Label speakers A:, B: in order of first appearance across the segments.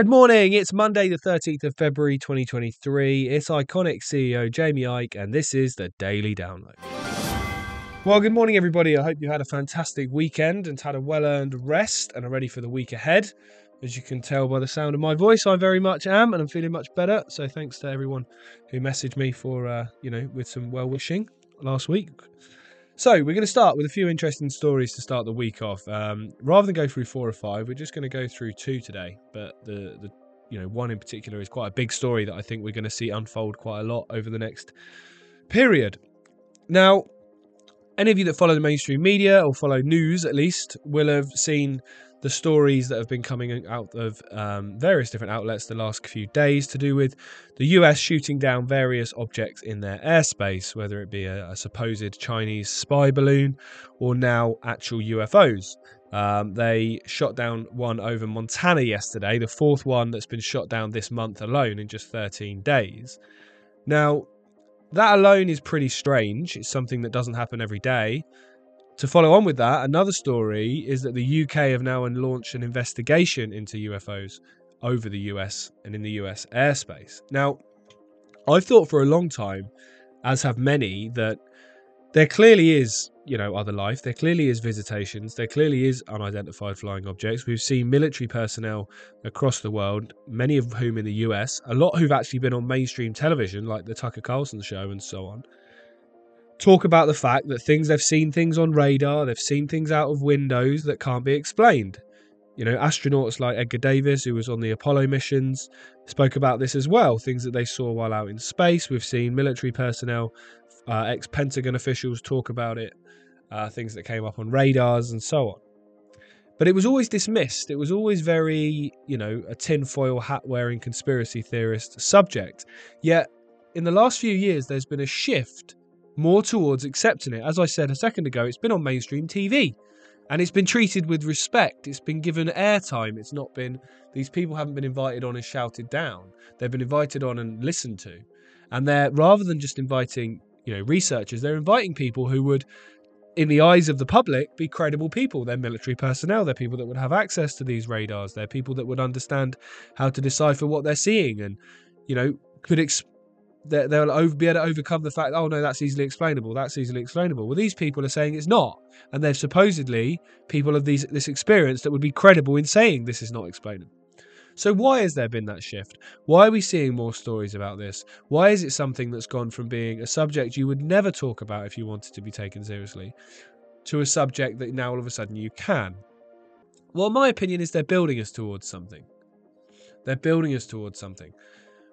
A: Good morning. It's Monday, the 13th of February, 2023. It's Ickonic CEO Jaymie Icke, and this is the Daily Download. Well, good morning, everybody. I hope you had a fantastic weekend and had a well earned rest and are ready for the week ahead. As you can tell by the sound of my voice, I very much am, and I'm feeling much better. So, thanks to everyone who messaged me for, uh, you know, with some well wishing last week. So we're going to start with a few interesting stories to start the week off. Um, rather than go through four or five, we're just going to go through two today. But the the you know one in particular is quite a big story that I think we're going to see unfold quite a lot over the next period. Now, any of you that follow the mainstream media or follow news at least will have seen the stories that have been coming out of um, various different outlets the last few days to do with the US shooting down various objects in their airspace, whether it be a, a supposed Chinese spy balloon or now actual UFOs. Um, they shot down one over Montana yesterday, the fourth one that's been shot down this month alone in just 13 days. Now, that alone is pretty strange. It's something that doesn't happen every day. To follow on with that, another story is that the UK have now launched an investigation into UFOs over the US and in the US airspace. Now, I've thought for a long time, as have many, that there clearly is, you know, other life. There clearly is visitations. There clearly is unidentified flying objects. We've seen military personnel across the world, many of whom in the US, a lot who've actually been on mainstream television, like the Tucker Carlson show and so on, talk about the fact that things they've seen things on radar, they've seen things out of windows that can't be explained. You know, astronauts like Edgar Davis, who was on the Apollo missions, spoke about this as well. Things that they saw while out in space. We've seen military personnel, uh, ex Pentagon officials talk about it, uh, things that came up on radars and so on. But it was always dismissed. It was always very, you know, a tinfoil hat wearing conspiracy theorist subject. Yet, in the last few years, there's been a shift more towards accepting it. As I said a second ago, it's been on mainstream TV and it's been treated with respect. It's been given airtime. It's not been, these people haven't been invited on and shouted down. They've been invited on and listened to. And they're, rather than just inviting, you know, researchers, they're inviting people who would, in the eyes of the public, be credible people. They're military personnel. They're people that would have access to these radars. They're people that would understand how to decipher what they're seeing and, you know, could ex- they'll be able to overcome the fact, oh no, that's easily explainable. That's easily explainable. Well, these people are saying it's not, and they're supposedly people of these this experience that would be credible in saying this is not explainable. So why has there been that shift? Why are we seeing more stories about this? Why is it something that's gone from being a subject you would never talk about if you wanted to be taken seriously, to a subject that now all of a sudden you can? Well, my opinion is they're building us towards something. They're building us towards something.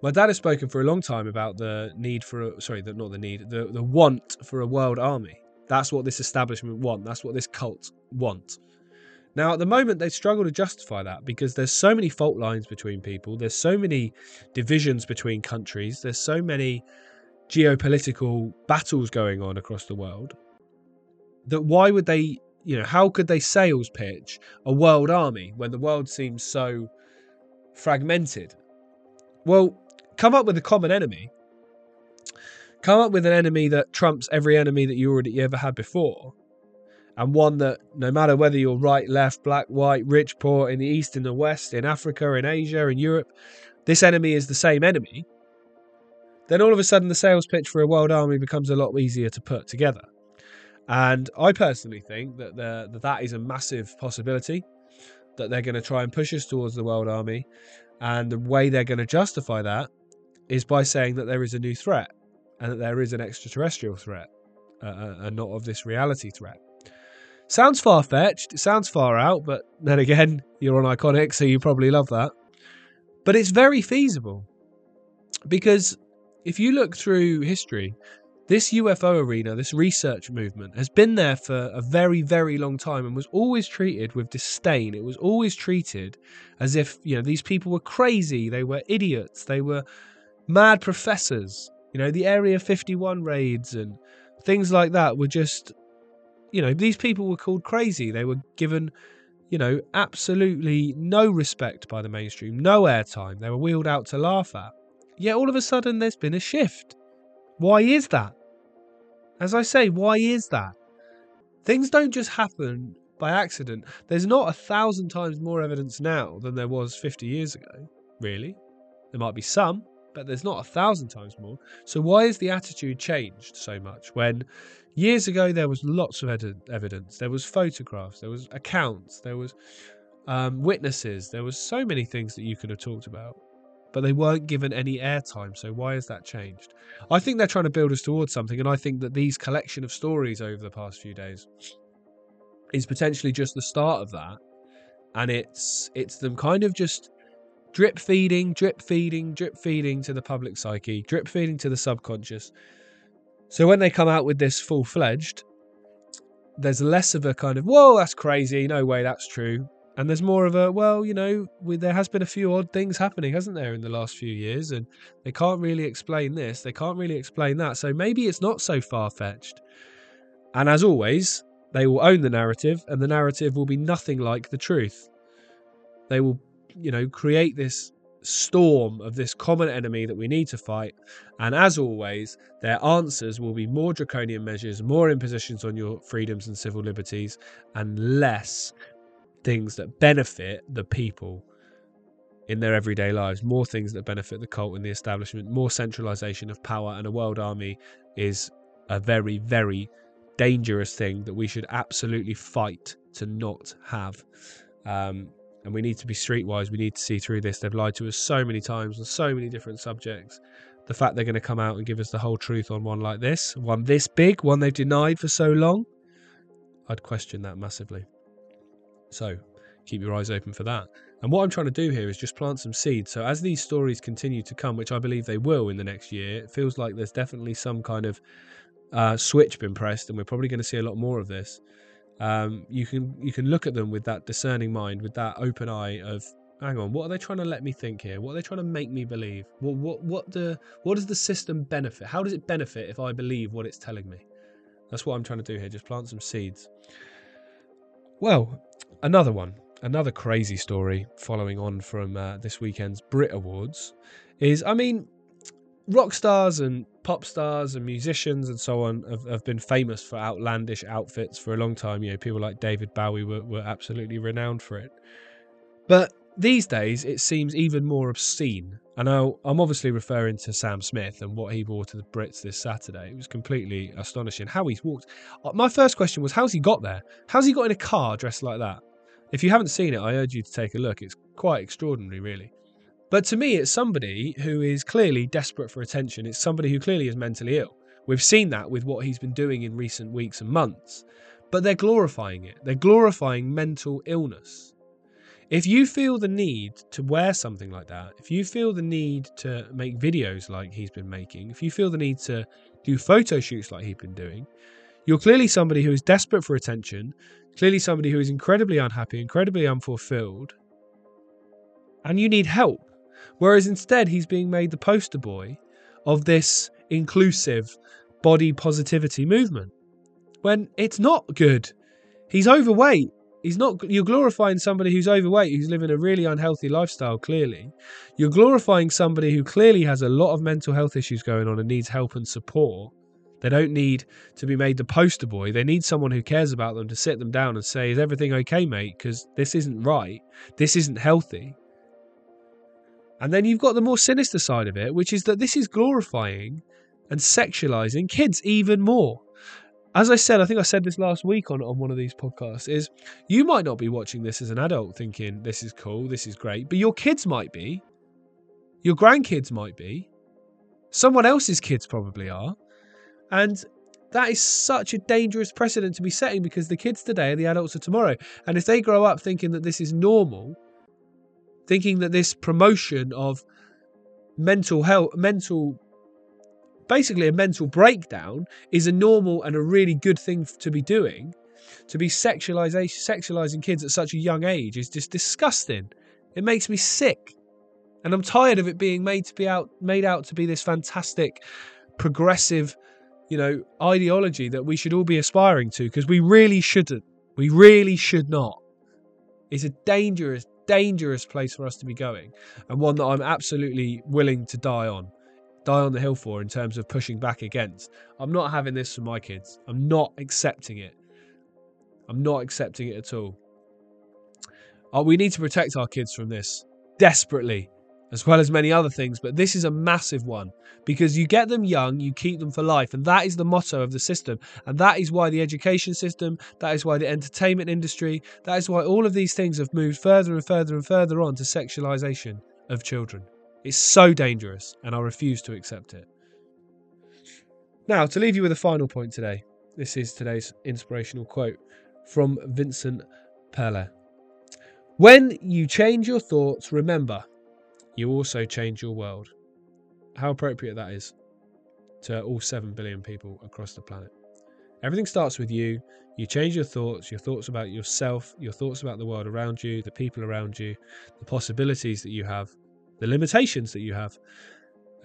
A: My dad has spoken for a long time about the need for a sorry, the, not the need, the, the want for a world army. That's what this establishment want. That's what this cult want. Now, at the moment, they struggle to justify that because there's so many fault lines between people. There's so many divisions between countries. There's so many geopolitical battles going on across the world that why would they, you know, how could they sales pitch a world army when the world seems so fragmented? Well, come up with a common enemy. Come up with an enemy that trumps every enemy that you already ever had before. And one that, no matter whether you're right, left, black, white, rich, poor, in the east, in the west, in Africa, in Asia, in Europe, this enemy is the same enemy. Then all of a sudden, the sales pitch for a world army becomes a lot easier to put together. And I personally think that the, that, that is a massive possibility that they're going to try and push us towards the world army. And the way they're going to justify that is by saying that there is a new threat and that there is an extraterrestrial threat uh, uh and not of this reality threat. Sounds far fetched, it sounds far out, but then again, you're on Ickonic, so you probably love that. But it's very feasible because if you look through history, this UFO arena, this research movement, has been there for a very, very long time and was always treated with disdain. It was always treated as if, you know, these people were crazy, they were idiots, they were mad professors. You know, the Area 51 raids and things like that were just, you know, these people were called crazy. They were given, you know, absolutely no respect by the mainstream, no airtime. They were wheeled out to laugh at. Yet all of a sudden there's been a shift. Why is that? As I say, why is that? Things don't just happen by accident. There's not a thousand times more evidence now than there was 50 years ago, really. There might be some, but there's not a thousand times more. So why has the attitude changed so much when years ago there was lots of ed- evidence, there was photographs, there was accounts, there was um, witnesses, there was so many things that you could have talked about, but they weren't given any airtime. So why has that changed? I think they're trying to build us towards something, and I think that these collection of stories over the past few days is potentially just the start of that, and it's it's them kind of just drip feeding, drip feeding, drip feeding to the public psyche, drip feeding to the subconscious. So when they come out with this full fledged, there's less of a kind of, whoa, that's crazy, no way, that's true. And there's more of a, well, you know, we, there has been a few odd things happening, hasn't there, in the last few years? And they can't really explain this, they can't really explain that. So maybe it's not so far fetched. And as always, they will own the narrative, and the narrative will be nothing like the truth. They will you know, create this storm of this common enemy that we need to fight. And as always, their answers will be more draconian measures, more impositions on your freedoms and civil liberties, and less things that benefit the people in their everyday lives, more things that benefit the cult and the establishment, more centralization of power, and a world army is a very, very dangerous thing that we should absolutely fight to not have. Um, and we need to be streetwise. We need to see through this. They've lied to us so many times on so many different subjects. The fact they're going to come out and give us the whole truth on one like this, one this big, one they've denied for so long, I'd question that massively. So keep your eyes open for that. And what I'm trying to do here is just plant some seeds. So as these stories continue to come, which I believe they will in the next year, it feels like there's definitely some kind of uh, switch been pressed, and we're probably going to see a lot more of this um, you can you can look at them with that discerning mind, with that open eye of hang on, what are they trying to let me think here? What are they trying to make me believe? What what what the what does the system benefit? How does it benefit if I believe what it's telling me? That's what I'm trying to do here. Just plant some seeds. Well, another one, another crazy story following on from uh, this weekend's Brit Awards is, I mean, rock stars and pop stars and musicians and so on have, have, been famous for outlandish outfits for a long time. You know, people like David Bowie were, were absolutely renowned for it. But these days, it seems even more obscene. And now I'm obviously referring to Sam Smith and what he wore to the Brits this Saturday. It was completely astonishing how he's walked. Uh, my first question was, how's he got there? How's he got in a car dressed like that? If you haven't seen it, I urge you to take a look. It's quite extraordinary, really. But to me, it's somebody who is clearly desperate for attention. It's somebody who clearly is mentally ill. We've seen that with what he's been doing in recent weeks and months. But they're glorifying it, they're glorifying mental illness. If you feel the need to wear something like that, if you feel the need to make videos like he's been making, if you feel the need to do photo shoots like he's been doing, you're clearly somebody who is desperate for attention, clearly somebody who is incredibly unhappy, incredibly unfulfilled, and you need help. Whereas instead, he's being made the poster boy of this inclusive body positivity movement when it's not good. He's overweight. He's not. You're glorifying somebody who's overweight, who's living a really unhealthy lifestyle. Clearly, you're glorifying somebody who clearly has a lot of mental health issues going on and needs help and support. They don't need to be made the poster boy. They need someone who cares about them to sit them down and say, "Is everything okay, mate? Because this isn't right. This isn't healthy." And then you've got the more sinister side of it, which is that this is glorifying and sexualizing kids even more. As I said, I think I said this last week on, on one of these podcasts, is you might not be watching this as an adult thinking this is cool, this is great, but your kids might be. Your grandkids might be. Someone else's kids probably are. And that is such a dangerous precedent to be setting because the kids today are the adults of tomorrow. And if they grow up thinking that this is normal, thinking that this promotion of mental health, mental, basically a mental breakdown, is a normal and a really good thing to be doing. To be sexualizing kids at such a young age is just disgusting. It makes me sick, and I'm tired of it being made to be out, made out to be this fantastic, progressive, you know, ideology that we should all be aspiring to because we really shouldn't. We really should not. It's a dangerous, dangerous place for us to be going, and one that I'm absolutely willing to die on, die on the hill for in terms of pushing back against. I'm not having this for my kids. I'm not accepting it. I'm not accepting it at all. Uh, we need to protect our kids from this desperately, as well as many other things. But this is a massive one because you get them young, you keep them for life. And that is the motto of the system. And that is why the education system, that is why the entertainment industry, that is why all of these things have moved further and further and further on to sexualization of children. It's so dangerous, and I refuse to accept it. Now, to leave you with a final point today, this is today's inspirational quote from Vincent Peale. When you change your thoughts, remember, you also change your world. How appropriate that is to all 7 billion people across the planet. Everything starts with you. You change your thoughts, your thoughts about yourself, your thoughts about the world around you, the people around you, the possibilities that you have, the limitations that you have,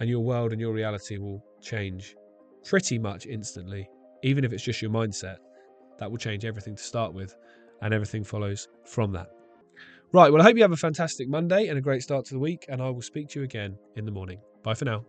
A: and your world and your reality will change pretty much instantly. Even if it's just your mindset, that will change everything to start with, and everything follows from that. Right, well, I hope you have a fantastic Monday and a great start to the week, and I will speak to you again in the morning. Bye for now.